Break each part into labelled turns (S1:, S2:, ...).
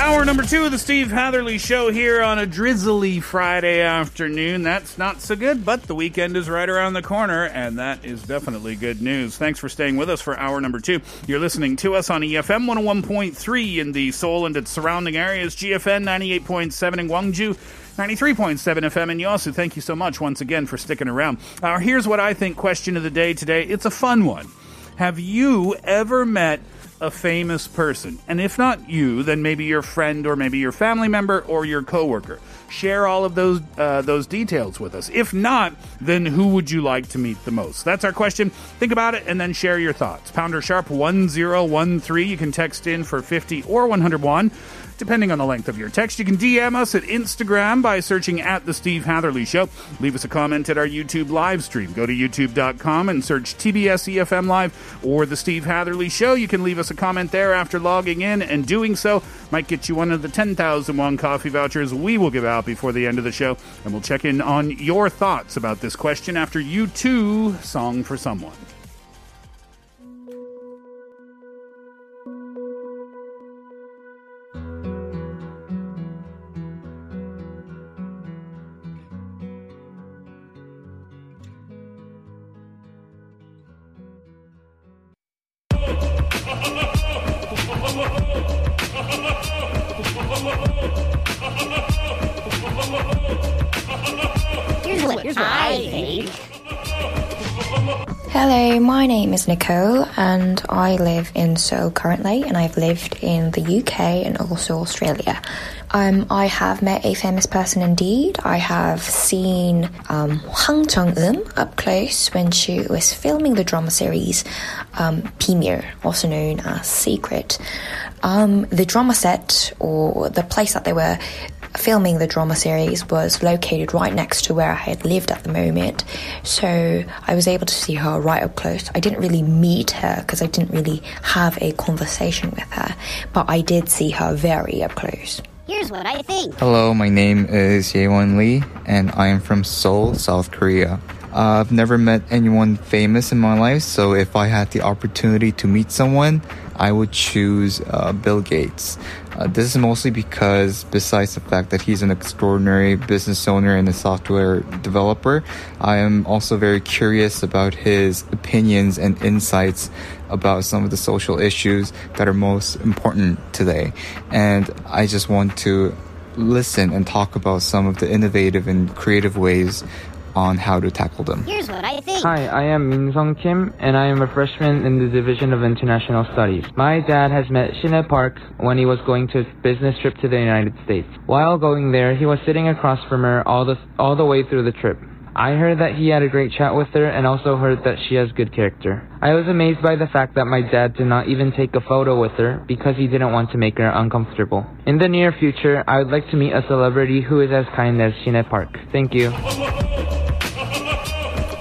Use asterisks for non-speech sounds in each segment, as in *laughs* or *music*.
S1: Hour number two of the Steve Hatherley Show here on a drizzly Friday afternoon. That's not so good, but the weekend is right around the corner, and that is definitely good news. Thanks for staying with us for hour number two. You're listening to us on EFM 101.3 in the Seoul and its surrounding areas, GFN 98.7 in Gwangju. 93.7 FM in Yosu. Thank you so much once again for sticking around. Uh, here's what I think question of the day today. It's a fun one. Have you ever met a famous person? And if not you, then maybe your friend or maybe your family member or your coworker. Share all of those uh, those details with us. If not, then who would you like to meet the most? That's our question. Think about it and then share your thoughts. Pounder sharp 1013. You can text in for 50 or 101 depending on the length of your text. You can DM us at Instagram by searching at The Steve Hatherley Show. Leave us a comment at our YouTube live stream. Go to youtube.com and search TBS EFM Live or The Steve Hatherley Show. You can leave us a comment there after logging in, and doing so might get you one of the 10,000 won coffee vouchers we will give out before the end of the show. And we'll check in on your thoughts about this question after U2 Song for Someone.
S2: Hello, my name is Nicole and I live in Seoul currently and I've lived in the UK and also Australia. Um, I have met a famous person indeed. I have seen um, Hwang Jung-eum up close when she was filming the drama series um, Bimil, also known as Secret. Um, the drama set or the place that they were filming the drama series was located right next to where I had lived at the moment. So I was able to see her right up close. I didn't really meet her because I didn't really have a conversation with her, but I did see her very up close.
S3: Here's what I think.
S4: Hello, my name is Yewon Lee, and I am from Seoul, South Korea. Uh, I've never met anyone famous in my life, so if I had the opportunity to meet someone, I would choose uh, Bill Gates. Uh, this is mostly because, besides the fact that he's an extraordinary business owner and a software developer, I am also very curious about his opinions and insights about some of the social issues that are most important today. And I just want to listen and talk about some of the innovative and creative ways on how to tackle them.
S3: Here's what I think.
S5: Hi, I am Min Sung Kim, and I am a freshman in the Division of International Studies. My dad has met Shin-hye Park when he was going to a business trip to the United States. While going there, he was sitting across from her all the all the way through the trip. I heard that he had a great chat with her and also heard that she has good character. I was amazed by the fact that my dad did not even take a photo with her because he didn't want to make her uncomfortable. In the near future, I would like to meet a celebrity who is as kind as Shin-hye Park. Thank you. *laughs*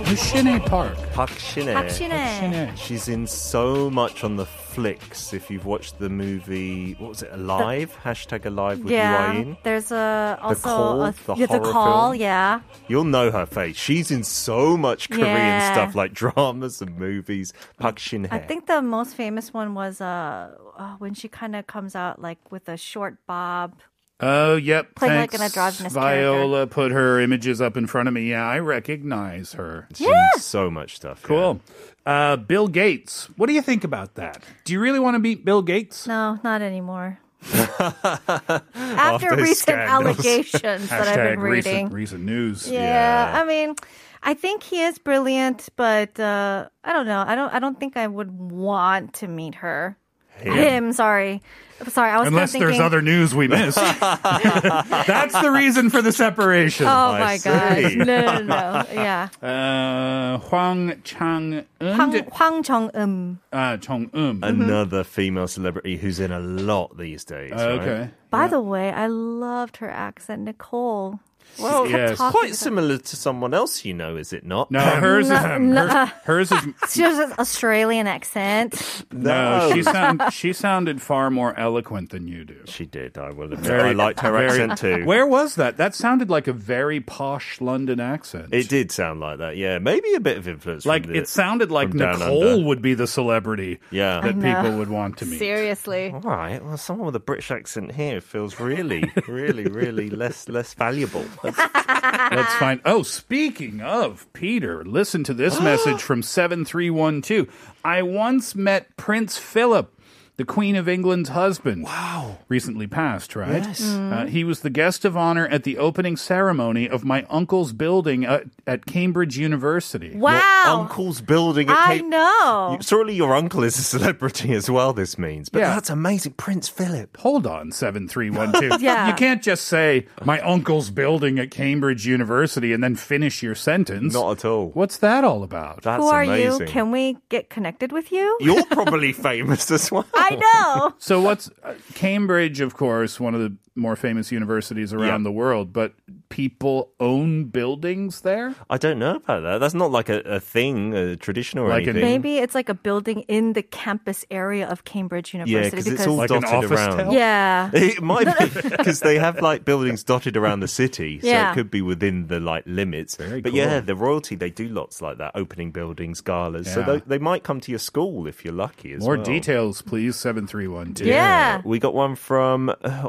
S1: Who's Shinhe Park?
S6: Park Shin-hye.
S7: Park Shin-hye.
S6: She's in so much on the flicks. If you've watched the movie, what was it, Alive? Hashtag Alive with
S7: yeah,
S6: Yoo Ah-in.
S7: there's a also
S6: Call,
S7: a,
S6: the
S7: yeah, the
S6: horror
S7: call,
S6: film.
S7: yeah.
S6: You'll know her face. She's in so much Korean
S7: Yeah.
S6: stuff like dramas and movies. Park Shin-hye.
S7: I think the most famous one was uh, uh when she kind of comes out like with a short bob.
S1: Oh, yep.
S7: Playing like
S1: thanks.
S7: an androgynous
S1: Viola put her images up in front of me. Yeah, I recognize her.
S6: She's in so much stuff.
S1: Cool. Uh, Bill Gates. What do you think about that? Do you really want to meet Bill Gates?
S7: No, not anymore. *laughs* After recent
S1: scandals. *laughs*
S7: allegations that I've
S1: Hashtag
S7: been reading.
S1: Recent, recent news.
S7: Yeah, I mean, I think he is brilliant, but uh, I don't know. I don't. I don't think I would want to meet her.
S1: Him.
S7: Him, sorry, sorry. I was
S1: Unless
S7: kinda
S1: there's other news we missed. *laughs* That's the reason for the separation.
S7: Oh my gosh! No, no, no. Yeah, *laughs*
S1: Uh, Hwang Chang
S7: Hwang Hwang Jong Um.
S1: uh, Chong Um.
S6: Another female celebrity who's in a lot these days. right?
S1: Okay.
S7: By the way, I loved her accent, Nicole.
S6: Well,
S7: She
S6: yes.
S7: talking
S6: quite similar to someone else you know, is it not?
S1: No, hers is
S7: No,
S1: um, hers, hers is *laughs*
S7: She has an Australian accent. *laughs*
S1: no. She sound she sounded far more eloquent than you do.
S6: She did. I will admit. I liked her
S1: very-
S6: accent too. *laughs*
S1: Where was that? That sounded like a very posh London accent.
S6: It did sound like that. Yeah, maybe a bit of influence.
S1: like
S6: from the,
S1: it sounded like Nicole would be the celebrity
S6: Yeah.
S1: that people would want to meet.
S7: Seriously.
S6: All right. Well, someone with a British accent here feels really, really, really less less valuable.
S1: Let's find. Oh, speaking of Peter, listen to this *gasps* message from 7312. I once met Prince Philip, the Queen of England's husband. Wow. Recently passed, right?
S6: Yes.
S1: Uh, he was the guest of honor at the opening ceremony of my uncle's building at, at Cambridge University.
S7: Wow.
S6: Uncle's building. At
S7: I
S6: Cape-
S7: know.
S6: You- Surely your uncle is a celebrity as well. This means, but
S1: Yeah.
S6: that's amazing, Prince Philip.
S1: Hold on, 7312. *laughs*
S7: Yeah.
S1: You can't just say, my uncle's building at Cambridge University and then finish your sentence.
S6: Not at all.
S1: What's that all about?
S6: That's
S7: Who are
S6: amazing.
S7: you? Can we get connected with you?
S6: You're probably *laughs* famous as well.
S7: I know.
S1: So what's uh, Cambridge, of course, one of the more famous universities around
S6: Yeah.
S1: the world, but people own buildings there?
S6: I don't know about that. That's not like a, a thing, a tradition or
S1: Like an-
S7: Maybe it's like a building in the campus area of Cambridge University.
S6: yeah,
S7: University
S6: because it's all
S1: Like
S6: dotted
S1: office
S6: around.
S1: town?
S7: yeah. *laughs*
S6: It might be because they have like buildings dotted around the city, so
S7: Yeah.
S6: it could be within the like limits.
S1: Very
S6: but
S1: cool.
S6: yeah, the royalty they do lots like that, opening buildings, galas. So they, they might come to your school if you're lucky as
S1: More
S6: well.
S1: details, please. Seven three one two.
S7: Yeah.
S6: We got one from uh,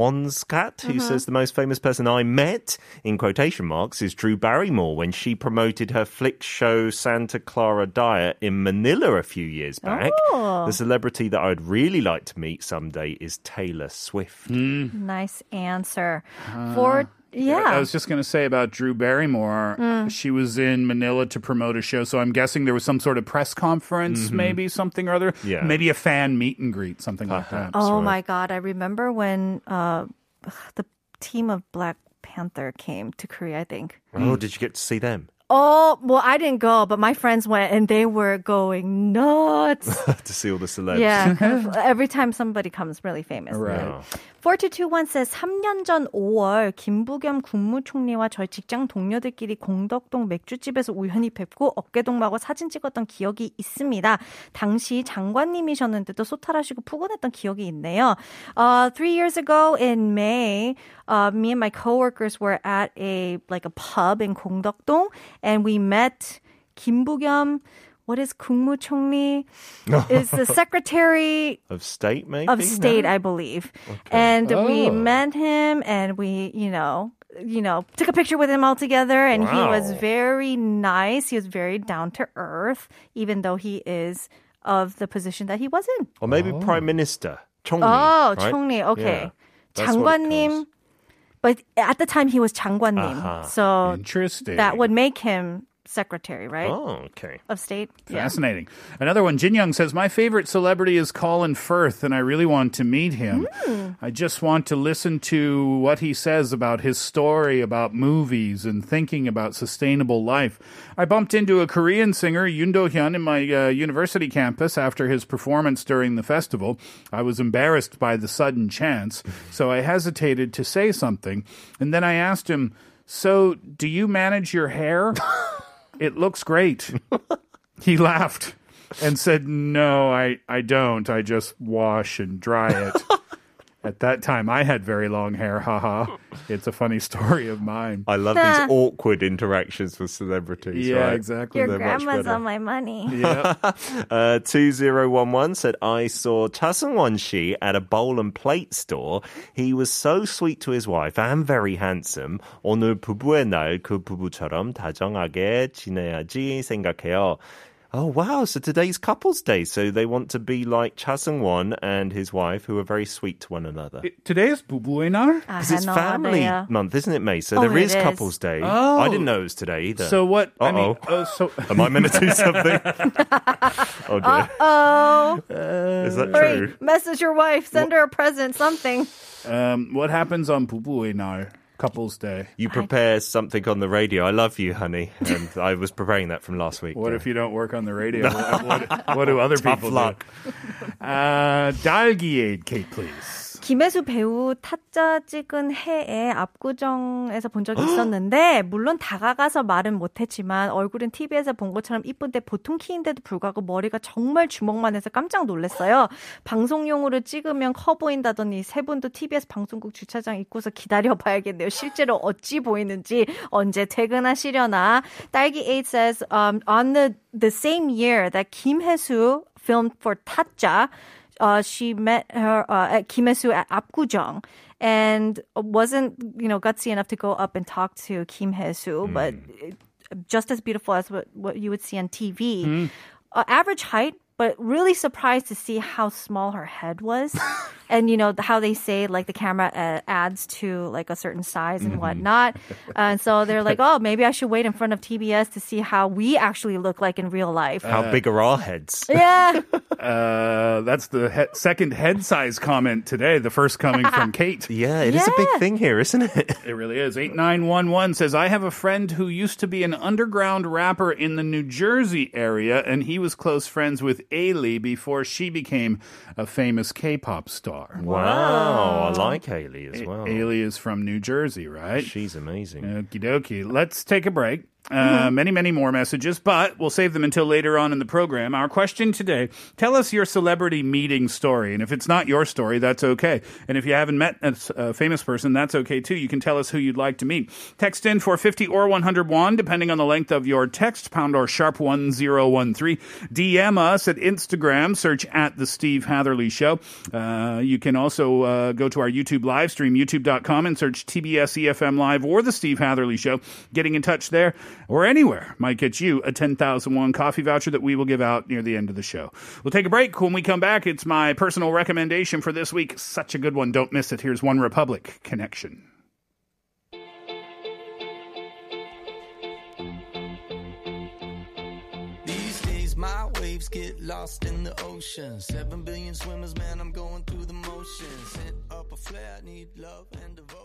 S6: Wanscat who mm-hmm. says the most famous person I met in quotation marks is Drew Barrymore when she promoted her flick show Santa Clarita Diet in Manila a few years back.
S7: Oh.
S6: The celebrity that I'd really like to meet someday is Taylor Swift. Hmm.
S7: Nice answer. Uh. For yeah.
S1: I was just going to say about Drew Barrymore. Mm. She was in Manila to promote a show, so I'm guessing there was some sort of press conference, mm-hmm. maybe something or other.
S6: Yeah.
S1: Maybe a fan meet and greet, something like uh-huh. that.
S7: oh my god, I remember when uh, *sighs* the team of Black Panther came to Korea, I think.
S6: Oh, did you get to see them?
S7: Oh, well, I didn't go, but my friends went and they were going nuts. *laughs*
S6: to see all the celebs.
S7: yeah. kind of *laughs* every time somebody comes really famous.
S1: Right.
S6: Oh.
S7: 4221 says 3년 전 5월 김부겸 국무총리와 저희 직장 동료들끼리 공덕동 맥주집에서 우연히 뵙고 어깨동무하고 사진 찍었던 기억이 있습니다. 당시 장관님이셨는데도 소탈하시고 푸근했던 기억이 있네요. Uh, three years ago in May, uh, me and my coworkers were at a like a pub in 공덕동 and we met Kim Boo-kyum what is 국무총리? *laughs* is the Secretary
S6: of State, maybe
S7: of State, no? I believe. Okay. And
S1: oh.
S7: we met him, and we, you know, you know, took a picture with him all together, and wow. he was very nice. He was very down to earth, even though he is of the position that he was in.
S6: Or maybe oh. Prime Minister 총리.
S7: Oh,
S6: right?
S7: 총리. Okay.
S6: Yeah.
S7: 장관님
S6: calls.
S7: But at the time he was 장관님.
S6: Uh-huh.
S7: So
S1: Interesting.
S7: that would make him secretary, right?
S6: Oh, okay.
S7: Of state. Yeah.
S1: Fascinating. Another one, Jin Young says, My favorite celebrity is Colin Firth, and I really want to meet him. I just want to listen to what he says about his story, about movies, and thinking about sustainable life. I bumped into a Korean singer, Yoon Do Hyun, in my uh, university campus after his performance during the festival. I was embarrassed by the sudden chance, so I hesitated to say something. And then I asked him, So, do you manage your hair? *laughs* It looks great. *laughs* He laughed and said, No, I, I don't. I just wash and dry it. *laughs* At that time, I had very long hair. Haha. *laughs* It's a funny story of mine.
S6: I love
S7: Nah.
S6: these awkward interactions with celebrities.
S1: Yeah,
S6: right?
S1: exactly.
S7: Your
S6: They're much
S7: grandma's
S6: better.
S7: on my money.
S1: Yeah. *laughs*
S6: Uh, 2011 said, I saw Chaseung Shi at a bowl and plate store. He was so sweet to his wife and very handsome. 오늘 부부의 날 그 부부처럼 다정하게 지내야지 생각해요. Oh wow! So today's couples' day. So they want to be like Cha Seung-won and his wife, who are very sweet to one another.
S1: It, today is 부부의 ah,
S6: Because it's family month, isn't it, May? So
S1: oh,
S6: there is,
S1: is,
S6: couples' day.
S1: Oh.
S6: I didn't know it was today either.
S1: So what? Uh-oh. I mean, uh, so *laughs*
S6: am I meant to do *laughs* something? *laughs* oh dear.
S7: oh.
S6: Is that
S7: Hurry,
S6: true?
S7: Message your wife. Send what? her a present. Something.
S1: Um, what happens on 부부의 Couples Day.
S6: You prepare I... something on the radio. I love you, honey. And *laughs* I was preparing that from last week.
S1: What though. if you don't work on the radio? *laughs* what, what, what, do other
S6: Tough
S1: people
S6: luck.
S1: do? Uh, Dalgiade Kate, please.
S7: 김혜수 배우 타짜 찍은 해에 압구정에서 본 적이 있었는데 물론 다가가서 말은 못했지만 얼굴은 TV에서 본 것처럼 이쁜데 보통 키인데도 불구하고 머리가 정말 주먹만 해서 깜짝 놀랐어요. 방송용으로 찍으면 커 보인다더니 세 분도 TBS 방송국 주차장 입구서 기다려봐야겠네요. 실제로 어찌 보이는지 언제 퇴근하시려나. 딸기 8 says um, on the the same year that Hae-soo filmed for 타짜 uh, she met her uh, at Kim Hye-soo at Apgujeong and wasn't you know gutsy enough to go up and talk to Kim Hye-soo, but just as beautiful as what, what you would see on TV. Uh, average height, but really surprised to see how small her head was. *laughs* and you know how they say like the camera uh, adds to like a certain size and whatnot. and so they're like, oh, maybe I should wait in front of TBS to see how we actually look like in real life.
S6: How big are our heads? *laughs*
S7: yeah. *laughs*
S1: Uh, that's the he- second head size comment today. The first coming from *laughs* Kate.
S6: Yeah, it is a big thing here, isn't it?
S1: It really is. 8911 says, I have a friend who used to be an underground rapper in the New Jersey area, and he was close friends with Ailee before she became a famous K pop star.
S6: Wow, I like Haley as well.
S1: Ailee is from New Jersey, right?
S6: She's amazing.
S1: Okie dokie. Let's take a break. Uh, Many, many more messages, but we'll save them until later on in the program. Our question today tell us your celebrity meeting story. And if it's not your story, that's okay. And if you haven't met a famous person, that's okay too. You can tell us who you'd like to meet. Text in for 50 or 101, depending on the length of your text, pound or sharp 1013. DM us at Instagram, search at The Steve Hatherley Show. Uh, you can also uh, go to our YouTube live stream, youtube.com, and search TBS EFM Live or The Steve Hatherley Show. Getting in touch there or anywhere might get you a 10,001 coffee voucher that we will give out near the end of the show. We'll take a break. When we come back, it's my personal recommendation for this week. Such a good one. Don't miss it. Here's OneRepublic Connection.
S8: These days, my waves get lost in the ocean. Seven billion swimmers, man, I'm going through the motions. Set up a flare, I need love and devotion.